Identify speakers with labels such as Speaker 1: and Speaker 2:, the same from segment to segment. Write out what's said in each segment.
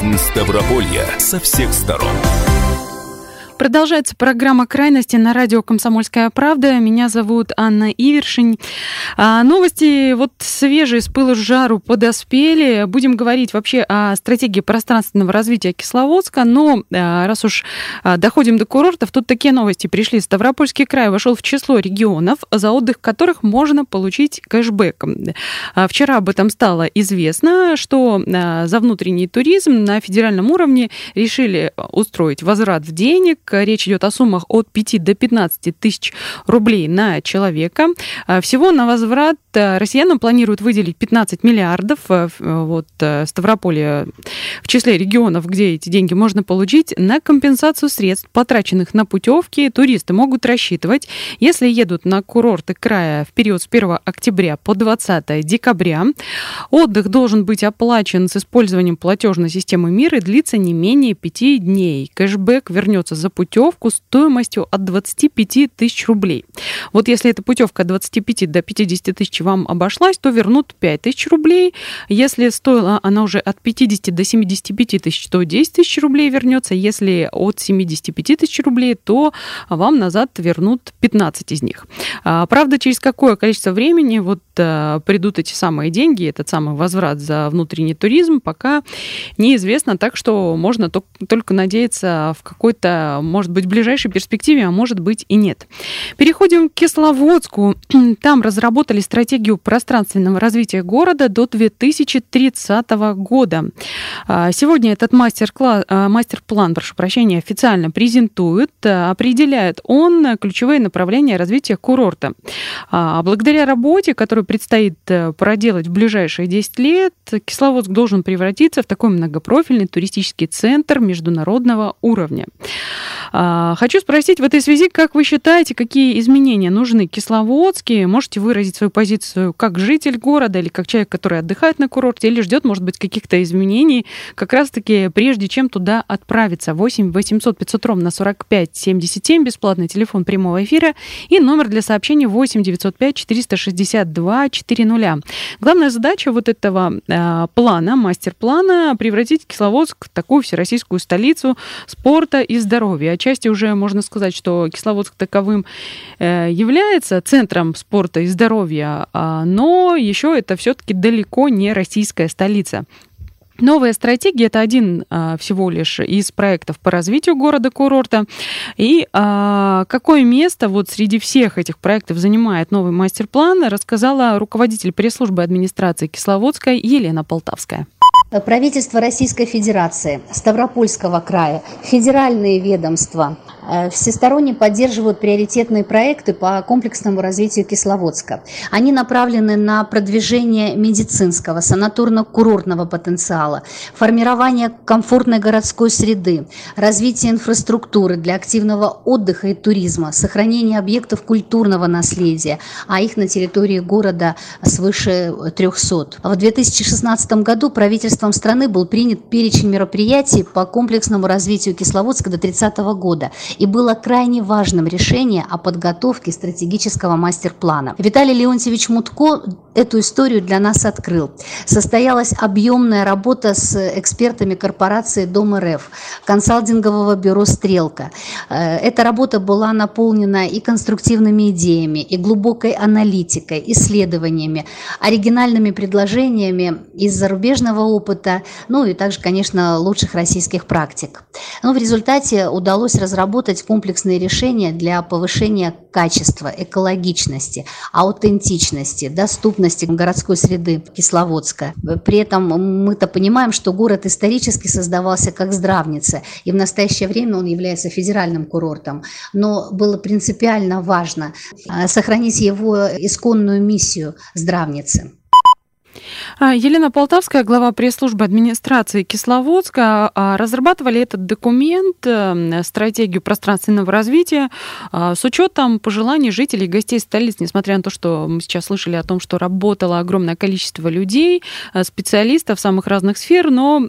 Speaker 1: Жизнь Ставрополья со всех сторон.
Speaker 2: Продолжается программа «Крайности» на радио «Комсомольская правда». Меня зовут Анна Ивершин. А, новости вот свежие, с пылу с жару подоспели. Будем говорить вообще о стратегии пространственного развития Кисловодска. Но а, раз уж а, доходим до курортов, тут такие новости пришли. Ставропольский край вошел в число регионов, за отдых которых можно получить кэшбэк. А, вчера об этом стало известно, что за внутренний туризм на федеральном уровне решили устроить возврат в денег Речь идет о суммах от 5 до 15 тысяч рублей на человека. А, всего на возврат э, россиянам планируют выделить 15 миллиардов. Э, э, вот Ставрополье в числе регионов, где эти деньги можно получить, на компенсацию средств, потраченных на путевки. Туристы могут рассчитывать, если едут на курорты края в период с 1 октября по 20 декабря. Отдых должен быть оплачен с использованием платежной системы МИР и длится не менее 5 дней. Кэшбэк вернется за путевку стоимостью от 25 тысяч рублей. Вот если эта путевка от 25 до 50 тысяч вам обошлась, то вернут 5 тысяч рублей. Если стоила она уже от 50 до 75 тысяч, то 10 тысяч рублей вернется. Если от 75 тысяч рублей, то вам назад вернут 15 из них. А, правда, через какое количество времени вот а, придут эти самые деньги, этот самый возврат за внутренний туризм, пока неизвестно, так что можно только надеяться в какой-то может быть, ближайшей перспективе, а может быть и нет. Переходим к Кисловодску. Там разработали стратегию пространственного развития города до 2030 года. А, сегодня этот мастер-класс, а, мастер-план, прошу прощения, официально презентуют. А, определяет он ключевые направления развития курорта. Благодаря работе, которую предстоит э, проделать в ближайшие 10 лет, Кисловодск должен превратиться в такой многопрофильный туристический центр международного уровня. А, хочу спросить в этой связи, как вы считаете, какие изменения нужны Кисловодске? Можете выразить свою позицию как житель города или как человек, который отдыхает на курорте, или ждет, может быть, каких-то изменений, как раз-таки прежде чем туда отправиться? 8 800 500 ровно 45 77, бесплатный телефон прямого эфира и номер для сообщений 8 905 462 400. Главная задача вот этого э, плана, мастер-плана, превратить Кисловодск в такую всероссийскую столицу спорта и здоровья отчасти уже можно сказать, что Кисловодск таковым э, является центром спорта и здоровья, а, но еще это все-таки далеко не российская столица. Новая стратегия это один а, всего лишь из проектов по развитию города-курорта. И а, какое место вот среди всех этих проектов занимает новый мастер-план, рассказала руководитель пресс-службы администрации Кисловодской Елена Полтавская.
Speaker 3: Правительство Российской Федерации, Ставропольского края, федеральные ведомства всесторонне поддерживают приоритетные проекты по комплексному развитию Кисловодска. Они направлены на продвижение медицинского, санаторно-курортного потенциала, формирование комфортной городской среды, развитие инфраструктуры для активного отдыха и туризма, сохранение объектов культурного наследия, а их на территории города свыше 300. В 2016 году правительство правительством страны был принят перечень мероприятий по комплексному развитию Кисловодска до 30 года. И было крайне важным решение о подготовке стратегического мастер-плана. Виталий Леонтьевич Мутко эту историю для нас открыл. Состоялась объемная работа с экспертами корпорации Дом РФ, консалтингового бюро «Стрелка». Э, эта работа была наполнена и конструктивными идеями, и глубокой аналитикой, исследованиями, оригинальными предложениями из зарубежного опыта, ну и также, конечно, лучших российских практик. Но в результате удалось разработать комплексные решения для повышения качества, экологичности, аутентичности, доступности городской среды Кисловодска. При этом мы-то понимаем, что город исторически создавался как здравница, и в настоящее время он является федеральным курортом. Но было принципиально важно э, сохранить его исконную миссию здравницы.
Speaker 2: А, Елена Полтавская, глава пресс-службы администрации Кисловодска, а, разрабатывали этот документ, э, стратегию пространственного развития, а, с учетом пожеланий жителей и гостей столиц, несмотря на то, что мы сейчас слышали о том, что работало огромное количество людей, э, специалистов самых разных сфер, но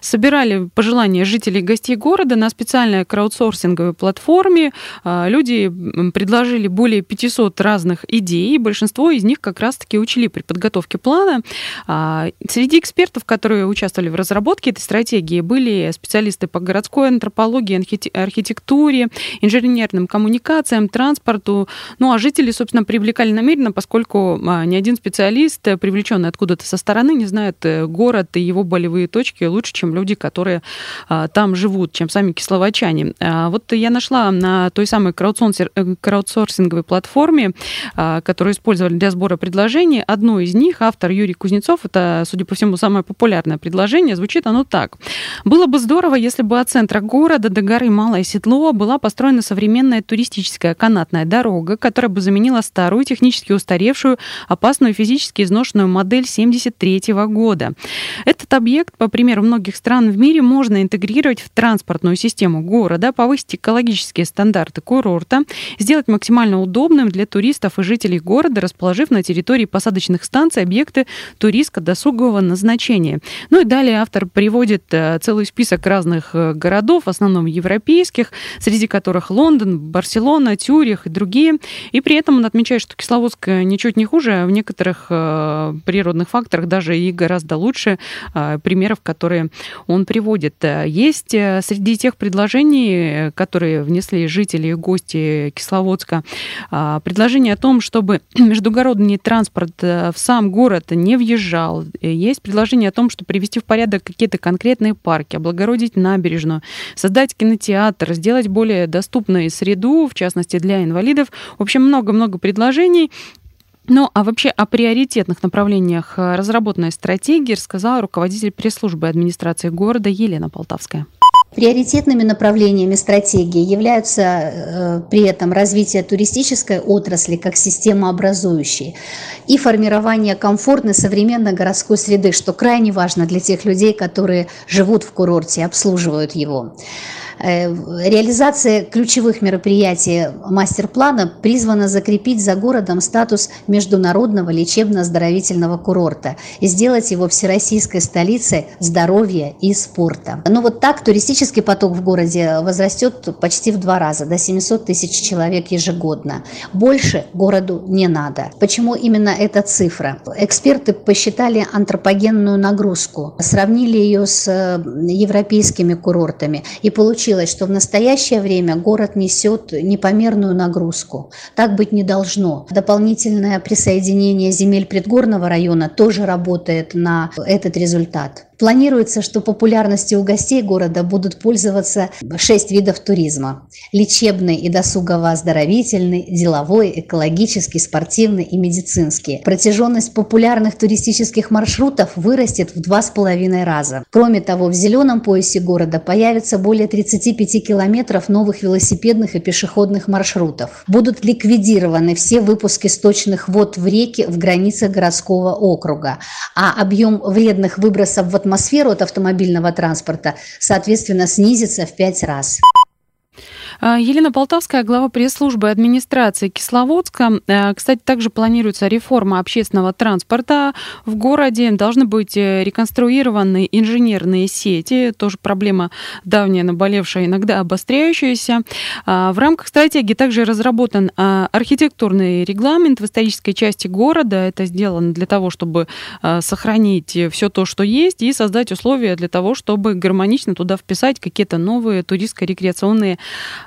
Speaker 2: собирали пожелания жителей и гостей города на специальной краудсорсинговой платформе. Люди предложили более 500 разных идей, большинство из них как раз-таки учли при подготовке плана. Среди экспертов, которые участвовали в разработке этой стратегии, были специалисты по городской антропологии, архитектуре, инженерным коммуникациям, транспорту. Ну, а жители, собственно, привлекали намеренно, поскольку ни один специалист, привлеченный откуда-то со стороны, не знает э, город и его болевые точки лучше, чем люди, которые там живут, чем сами кисловодчане. Вот я нашла на той самой э, краудсорсинговой платформе, которую использовали для сбора предложений, одно из них, автор Юрий Кузнецов, это, судя по всему, самое популярное предложение, звучит оно так. Было бы здорово, если бы от центра города до горы Малое Седло была построена современная туристическая канатная дорога, которая бы заменила старую, технически устаревшую, опасную физически изношенную модель 73 года. Этот объект, по примеру многих стран в мире, можно интегрировать в транспортную систему города, повысить экологические стандарты курорта, сделать максимально удобным для туристов и жителей города, расположив на территории посадочных станций объекты туристско-досугового назначения. Ну и далее автор приводит э, целый список разных э, городов, в основном европейских, среди которых Лондон, Барселона, Тюрих и другие. И при этом он отмечает, что Кисловодск ничуть не хуже, а в некоторых э, природных факторах даже и гораздо лучше примеров, которые он приводит. Есть среди тех предложений, которые внесли жители и гости Кисловодска, предложение о том, чтобы междугородный транспорт в сам город не въезжал. Есть предложение о том, чтобы привести в порядок какие-то конкретные парки, облагородить набережную, создать кинотеатр, сделать более доступной среду, в частности для инвалидов. В общем, много-много предложений. Ну, а вообще о приоритетных направлениях разработанной стратегии рассказала руководитель пресс-службы администрации города Елена Полтавская.
Speaker 3: Приоритетными направлениями стратегии являются э, при этом развитие туристической отрасли как системообразующей и формирование комфортной современной городской среды, что крайне важно для тех людей, которые живут в курорте и обслуживают его. Э, реализация ключевых мероприятий мастер-плана призвана закрепить за городом статус международного лечебно-оздоровительного курорта и сделать его всероссийской столицей здоровья и спорта. Ну вот так туристический поток в городе возрастет почти в два раза, до 700 тысяч человек ежегодно. Больше городу не надо. Почему именно эта цифра? Эксперты посчитали антропогенную нагрузку, сравнили ее с э, европейскими курортами и получили получилось, что в настоящее время город несет непомерную нагрузку. Так быть не должно. Дополнительное присоединение земель предгорного района тоже работает на этот результат. Планируется, что популярностью у гостей города будут пользоваться шесть видов туризма. Лечебный и досугово-оздоровительный, деловой, экологический, спортивный и медицинский. Протяженность популярных туристических маршрутов вырастет в два с половиной раза. Кроме того, в зеленом поясе города появится более 35 километров новых велосипедных и пешеходных маршрутов. Будут ликвидированы все выпуски сточных вод в реки в границах городского округа, а объем вредных выбросов в атмосферу атмосферу от автомобильного транспорта, соответственно, снизится в пять раз.
Speaker 2: А, Елена Полтавская, глава пресс-службы администрации Кисловодска. А, кстати, также планируется реформа общественного транспорта в городе. Должны быть э, реконструированы инженерные сети. Тоже проблема давняя, наболевшая, иногда обостряющаяся. А, в рамках стратегии также разработан архитектурный регламент в исторической части города. Это сделано для того, чтобы сохранить все то, что есть, и создать условия для того, чтобы гармонично туда вписать какие-то новые туристско-рекреационные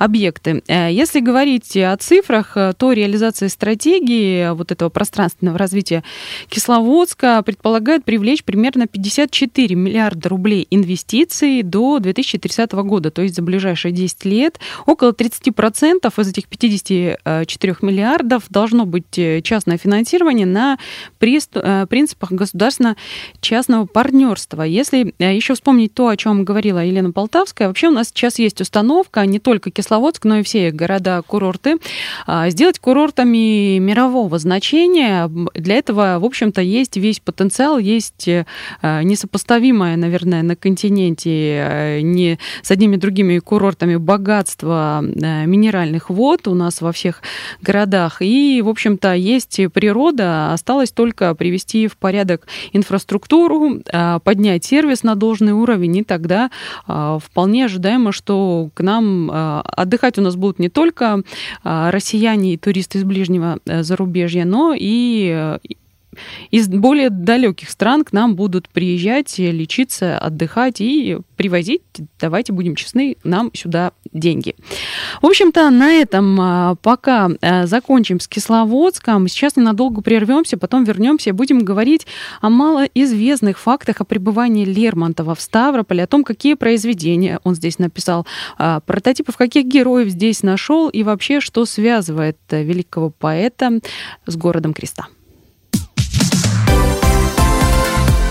Speaker 2: объекты. Э, если говорить о цифрах, э, то реализация стратегии вот этого пространственного развития Кисловодска предполагает привлечь примерно 54 миллиарда рублей инвестиций до 2030 года, то есть за ближайшие 10 лет. Около 30% из этих 54 миллиардов должно быть э, частное финансирование на принципах государственно-частного партнерства. Если еще вспомнить то, о чем говорила Елена Полтавская, вообще у нас сейчас есть установка не только Кисловодска, Кисловодск, но и все города-курорты, а, сделать курортами мирового значения. Для этого, в общем-то, есть весь потенциал, есть э, несопоставимое, наверное, на континенте э, не с одними другими курортами богатство э, минеральных вод у нас во всех городах. И, в общем-то, есть природа, осталось только привести в порядок инфраструктуру, поднять сервис на должный уровень, и тогда вполне ожидаемо, что к нам Отдыхать у нас будут не только а, россияне и туристы из ближнего э, зарубежья, но и э, из более далеких стран к нам будут приезжать, лечиться, отдыхать и привозить, давайте будем честны, нам сюда деньги. В общем-то, на этом а, пока а, закончим с Кисловодском. Сейчас ненадолго прервемся, потом вернемся и будем говорить о малоизвестных фактах о пребывании Лермонтова в Ставрополе, о том, какие произведения он здесь написал, а, прототипов каких героев здесь нашел и вообще, что связывает э, великого поэта с городом Креста.